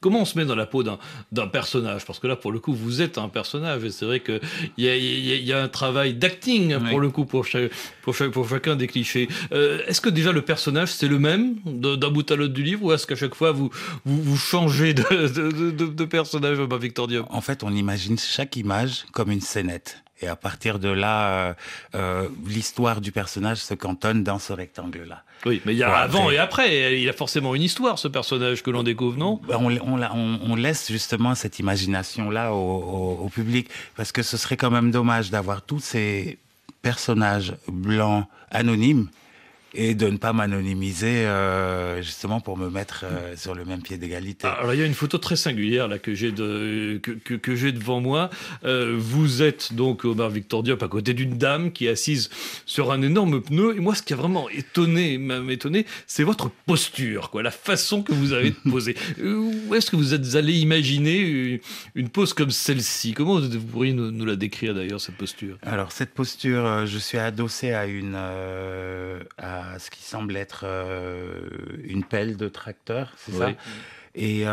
Comment on se met dans la peau d'un personnage? Parce que là, pour le coup, vous êtes un personnage. Et c'est vrai qu'il y, y, y a, un travail d'acting, oui. pour le coup, pour, chaque, pour, chaque, pour, chacun des clichés. Euh, est-ce que déjà le personnage, c'est le même d'un bout à l'autre du livre Ou est-ce qu'à chaque fois, vous, vous, vous changez de, de, de, de personnage, Victor Diop En fait, on imagine chaque image comme une scénette. Et à partir de là, euh, euh, l'histoire du personnage se cantonne dans ce rectangle-là. Oui, mais il y a avant et après. Il a forcément une histoire, ce personnage que l'on découvre, non? On, on, on, on, laisse justement cette imagination-là au, au, au, public, parce que ce serait quand même dommage d'avoir tous ces personnages blancs anonymes et de ne pas m'anonymiser euh, justement pour me mettre euh, sur le même pied d'égalité. Alors il y a une photo très singulière là que j'ai de que, que, que j'ai devant moi. Euh, vous êtes donc Omar Victor Diop à côté d'une dame qui est assise sur un énorme pneu et moi ce qui a vraiment étonné m'a étonné c'est votre posture quoi, la façon que vous avez de poser. Où est-ce que vous êtes allé imaginer une pose comme celle-ci? Comment vous pourriez nous, nous la décrire d'ailleurs cette posture? Alors cette posture, je suis adossé à une à ce qui semble être euh, une pelle de tracteur, c'est oui. ça Et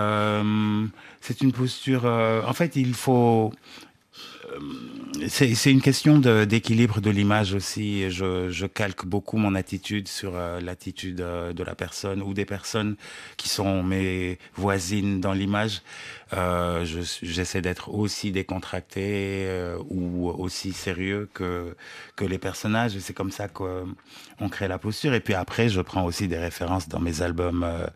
c'est une posture. en fait, il faut c'est une question d'équilibre de, l'image aussi. Je, je, calque beaucoup mon attitude sur euh, l'attitude euh, de la personne ou des personnes qui sont mes voisines dans l'image. Euh, J'essaie d'être aussi décontracté euh, ou aussi sérieux que, que les personnages. C'est comme ça qu'on crée la posture. Et puis après, je prends aussi des références dans mes albums euh,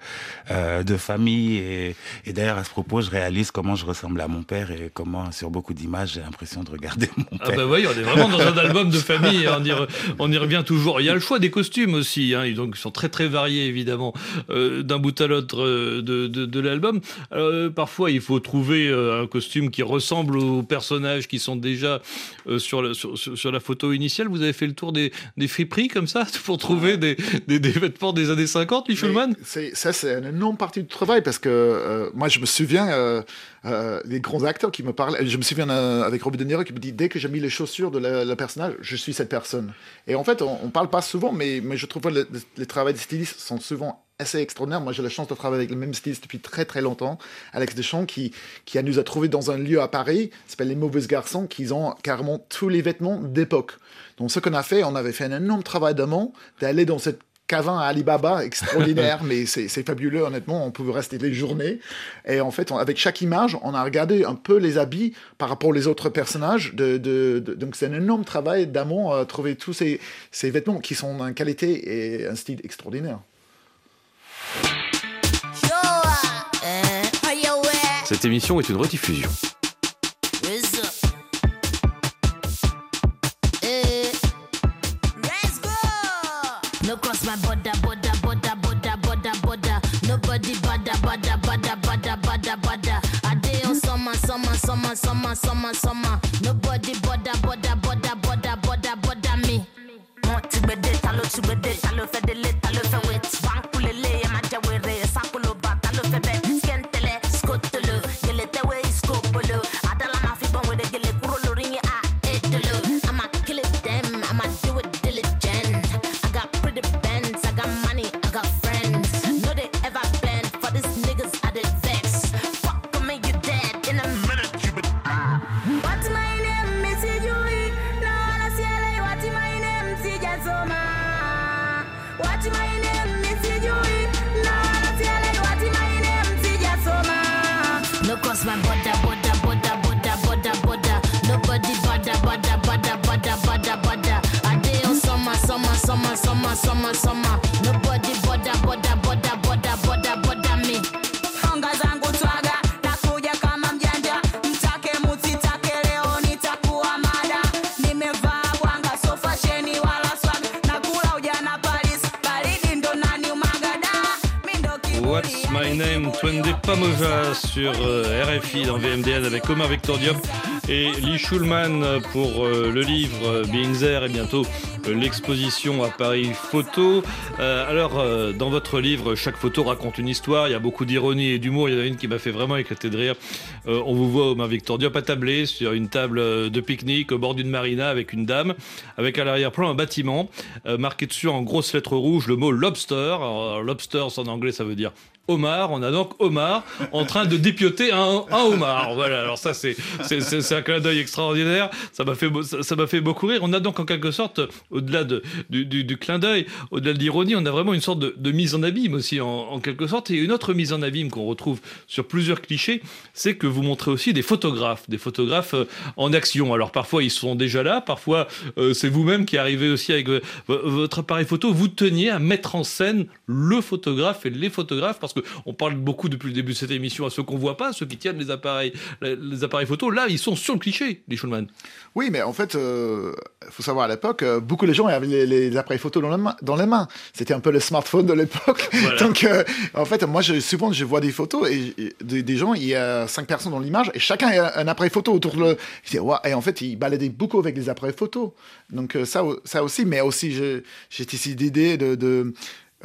euh, de famille. Et, et d'ailleurs, à ce propos, je réalise comment je ressemble à mon père et comment, sur beaucoup d'images, j'ai l'impression de regarder mon ah père. Ah bah oui, on est vraiment dans un album de famille. On y, on y, revient toujours. Il y a le choix des costumes aussi. Hein, donc, ils sont très très variés, évidemment, euh, d'un bout à l'autre de, de, de l'album. parfois, il faut trouver un costume qui ressemble aux personnages qui sont déjà sur, la, sur, sur, la photo initiale. Vous avez fait le tour des, des friperies comme ça pour trouver des, des, des vêtements des années 50, Schulman Ça, c'est une énorme partie du travail parce que moi, je me souviens euh, des grands acteurs qui me parlaient. Je me souviens avec Robert De Niro qui me dit dès que j'ai mis les chaussures de la, personnage, je suis cette personne. Et en fait, on, ne parle pas souvent, mais, mais je trouve que les, les travaux des stylistes sont souvent assez extraordinaires. Moi, j'ai la chance de travailler avec le même styliste depuis très très longtemps, Alex Deschamps, qui, qui nous a trouvé dans un lieu à Paris, s'appelle Les Mauvais Garçons, qui ont carrément tous les vêtements d'époque. Donc, ce qu'on a fait, on avait fait un énorme travail d'amont, d'aller dans cette Cavin à Alibaba, extraordinaire, mais c'est fabuleux, honnêtement. On pouvait rester des journées. Et en fait, avec chaque image, on a regardé un peu les habits par rapport aux autres personnages. De, donc, c'est un énorme travail d'amont à trouver tous ces, ces vêtements qui sont d'une qualité et un style extraordinaire. Cette émission est une rediffusion. my border, border, border, border, border, border. Nobody bada, bada, bada, bada, bada, bada. I day on summer, summer, summer, summer, summer, summer. Omar Victor Diop et Lee Schulman pour euh, le livre euh, Being There et bientôt euh, l'exposition à Paris Photo. Alors, dans votre livre, chaque photo raconte une histoire. Il y a beaucoup d'ironie et d'humour. Il y en a une qui m'a fait vraiment éclater de rire. On vous voit, Omar Victor Diop, attablé sur une table de pique-nique au bord d'une marina avec une dame, avec à l'arrière-plan un bâtiment marqué dessus en grosses lettres rouges le mot lobster. Alors, lobster en anglais, ça veut dire Omar. On a donc Omar en train de dépioter un, un homard. Voilà. Alors ça, c'est c'est- un clin d'œil extraordinaire. Ça m'a fait ça m'a fait beaucoup rire. On a donc en quelque sorte, au-delà de, du, clin d'œil, au-delà de l'ironie, on a vraiment une sorte de, mise en abîme aussi en, quelque sorte. Et une autre mise en abîme qu'on retrouve sur plusieurs clichés, c'est que vous montrez aussi des photographes, des photographes euh, en action. Alors parfois ils sont déjà là, parfois euh, c'est vous-même qui arrivez aussi avec euh, vo- votre appareil photo. Vous teniez à mettre en scène le photographe et les photographes parce que on parle beaucoup depuis le début de cette émission à ceux qu'on voit pas, ceux qui tiennent les appareils, les, appareils photo. Là, ils sont sur le cliché, les Schulman. Oui, mais en fait, il faut savoir à l'époque, euh, beaucoup de gens avaient les, les appareils photo dans, la main- dans les mains. C'était un peu le smartphone de l'époque. Voilà. Donc, euh, en fait, moi, je, souvent, je vois des photos et, et des, des gens, il y a cinq personnes dans l'image et chacun a un appareil photo autour de le. Je dis, Ouah. Et en fait, ils baladaient beaucoup avec les appareils photo. Donc, euh, ça, ça aussi, mais aussi, j'ai cette idée de. de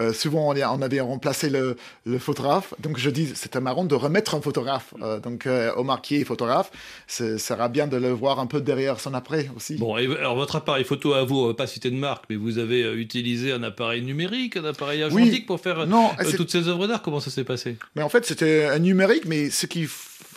euh, souvent, on, avait remplacé le, le photographe. Donc, je dis, c'était marrant de remettre un photographe. Euh, donc, euh, Omar qui est photographe, ce sera bien de le voir un peu derrière son après aussi. Bon, alors votre appareil photo à vous, on va pas citer de marque, mais vous avez utilisé un appareil numérique, un appareil argentique pour faire non, toutes ces œuvres d'art. Comment ça s'est passé? Mais en fait, c'était un numérique, mais ce qui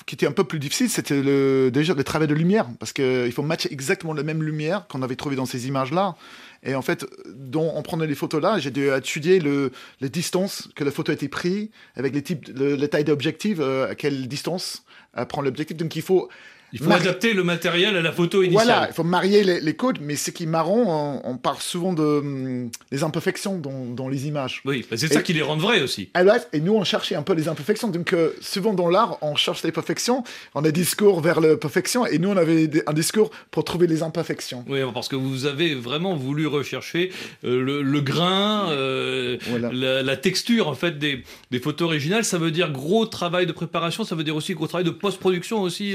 qui était un peu plus difficile, c'était le, déjà le travail de lumière, parce qu'il faut matcher exactement la même lumière qu'on avait trouvé dans ces images-là. Et en fait, dont on prenait les photos là, j'ai dû étudier le, les distances que la photo a été prise, avec les types, le, taille d'objectif, euh, à quelle distance euh, prend l'objectif. Donc il faut il faut adapter le matériel à la photo initiale. Voilà, il faut marier les, les codes, mais ce qui est marrant, on, parle souvent de hum, des imperfections dans, dans, les images. Oui, c'est ça qui les rend vraies aussi. Et nous, on cherchait un peu les imperfections. Donc, euh, souvent dans l'art, on cherche les perfections, on a des discours vers la perfection, et nous, on avait un discours pour trouver les imperfections. Oui, parce que vous avez vraiment voulu rechercher euh, le, grain, euh, la, texture, en fait, des, des, photos originales. Ça veut dire gros travail de préparation, ça veut dire aussi gros travail de post-production aussi,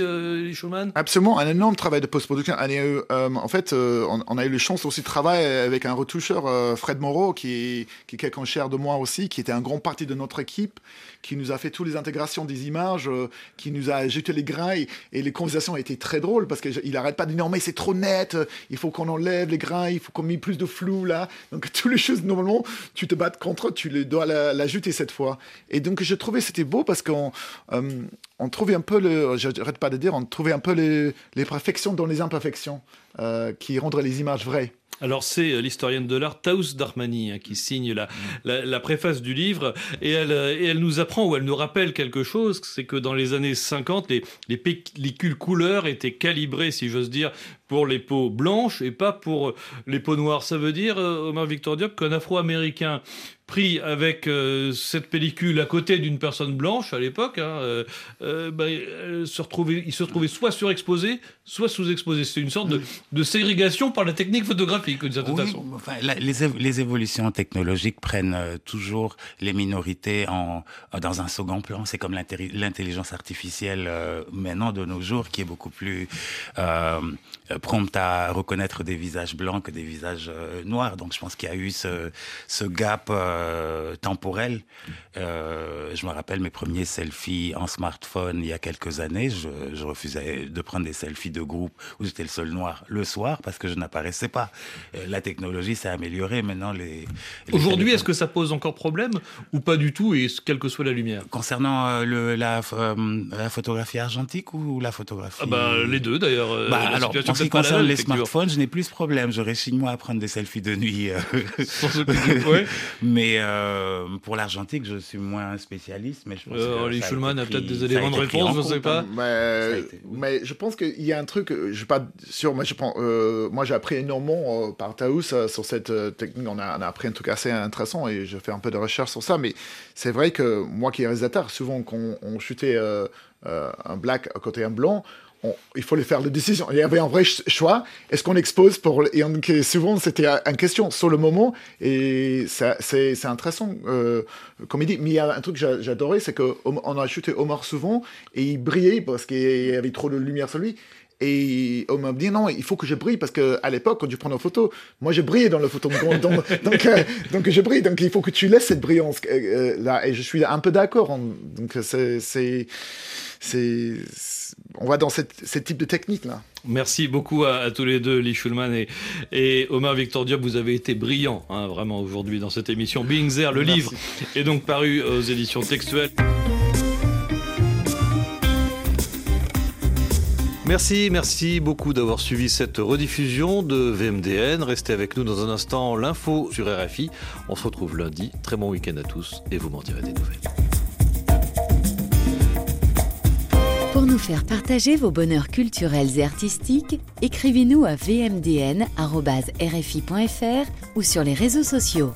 Absolument, un énorme travail de post-production. Euh, en fait, euh, on, a eu la chance aussi de travailler avec un retoucheur, euh, Fred Moreau, qui est quelqu'un cher de moi aussi, qui était un grand parti de notre équipe, qui nous a fait toutes les intégrations des images, qui nous a jeté les grains. Et, les conversations étaient très drôles parce qu'il n'arrête pas de dire non, mais c'est trop net, il faut qu'on enlève les grains, il faut qu'on mette plus de flou là. Donc, toutes les choses, normalement, tu te bats contre, tu dois l'ajouter cette fois. Et donc, je trouvais c'était beau parce qu'on on trouvait un peu le, j'arrête pas de dire, on trouvait un peu les, les perfections dans les imperfections euh, qui rendraient les images vraies. Alors c'est euh, l'historienne de l'art Taous Darmani hein, qui signe la, la, préface du livre et elle, euh, elle nous apprend ou elle nous rappelle quelque chose, c'est que dans les années 50, les, les pellicules couleurs étaient calibrées, si j'ose dire, pour les peaux blanches et pas pour les peaux noires. Ça veut dire, Omar Victor Diop, qu'un Afro-Américain pris avec euh, cette pellicule à côté d'une personne blanche à l'époque, hein, euh, euh, bah, se retrouvait, il se retrouvait soit surexposé, soit sous-exposé. C'est une sorte de, de, ségrégation par la technique photographique, d'une certaine façon. Enfin, les, les, évolutions technologiques prennent toujours les minorités en, dans un second plan. C'est comme l'intelligence artificielle maintenant de nos jours qui est beaucoup plus prompte à reconnaître des visages blancs que des visages noirs. Donc je pense qu'il y a eu ce, ce gap euh, temporel. Euh, je me rappelle mes premiers selfies en smartphone il y a quelques années. Je, refusais de prendre des selfies de groupe où j'étais le seul noir le soir parce que je n'apparaissais pas. Euh, la technologie s'est améliorée. Maintenant, les. Aujourd'hui, est-ce que ça pose encore problème ou pas du tout, et quelle que soit la lumière? Concernant le, la, la, photographie argentique ou la photographie ah bah, Les deux d'ailleurs. Bah, alors, en ce qui concerne les smartphones, je n'ai plus ce problème. J'aurais six mois à prendre des selfies de nuit. ouais. Mais euh, pour l'argentique, je suis moins spécialiste. Mais je pense euh, que Schulman a peut-être des éléments de réponse, je ne sais pas. Mais, mais, je pense qu'il y a un truc, je ne suis pas sûr, mais je prends, euh, moi j'ai appris énormément par Taous sur cette technique. On a, on a, appris un truc assez intéressant et je fais un peu de recherche sur ça. Mais c'est vrai que moi qui est réalisateur, souvent quand on chutait un black à côté un blanc, il faut les faire les décisions. Il y avait un vrai choix. Est-ce qu'on expose pour et on, souvent c'était une question sur le moment et c'est intéressant euh, comme il dit. Mais il y a un truc que j'adorais, c'est qu'on a shooté Omar souvent et il brillait parce qu'il y avait trop de lumière sur lui. Et on m'a dit non, il faut que je brille parce que à l'époque, quand tu prends une photo, moi je brillais dans la photo. Donc, donc, euh, donc, je brille. Donc il faut que tu laisses cette brillance euh, euh, là. Et je suis un peu d'accord. Donc c'est, c'est, on va dans ce type de technique là. Merci beaucoup à, tous les deux, Lee Schulman et, et, Omar Victor Diop. Vous avez été brillants, hein, vraiment, aujourd'hui dans cette émission. Being There, le livre, est donc paru aux éditions textuelles. Merci, merci beaucoup d'avoir suivi cette rediffusion de VMDN. Restez avec nous dans un instant, l'info sur RFI. On se retrouve lundi. Très bon week-end à tous et vous m'en direz des nouvelles. Pour nous faire partager vos bonheurs culturels et artistiques, écrivez-nous à vmdn.rfi.fr ou sur les réseaux sociaux.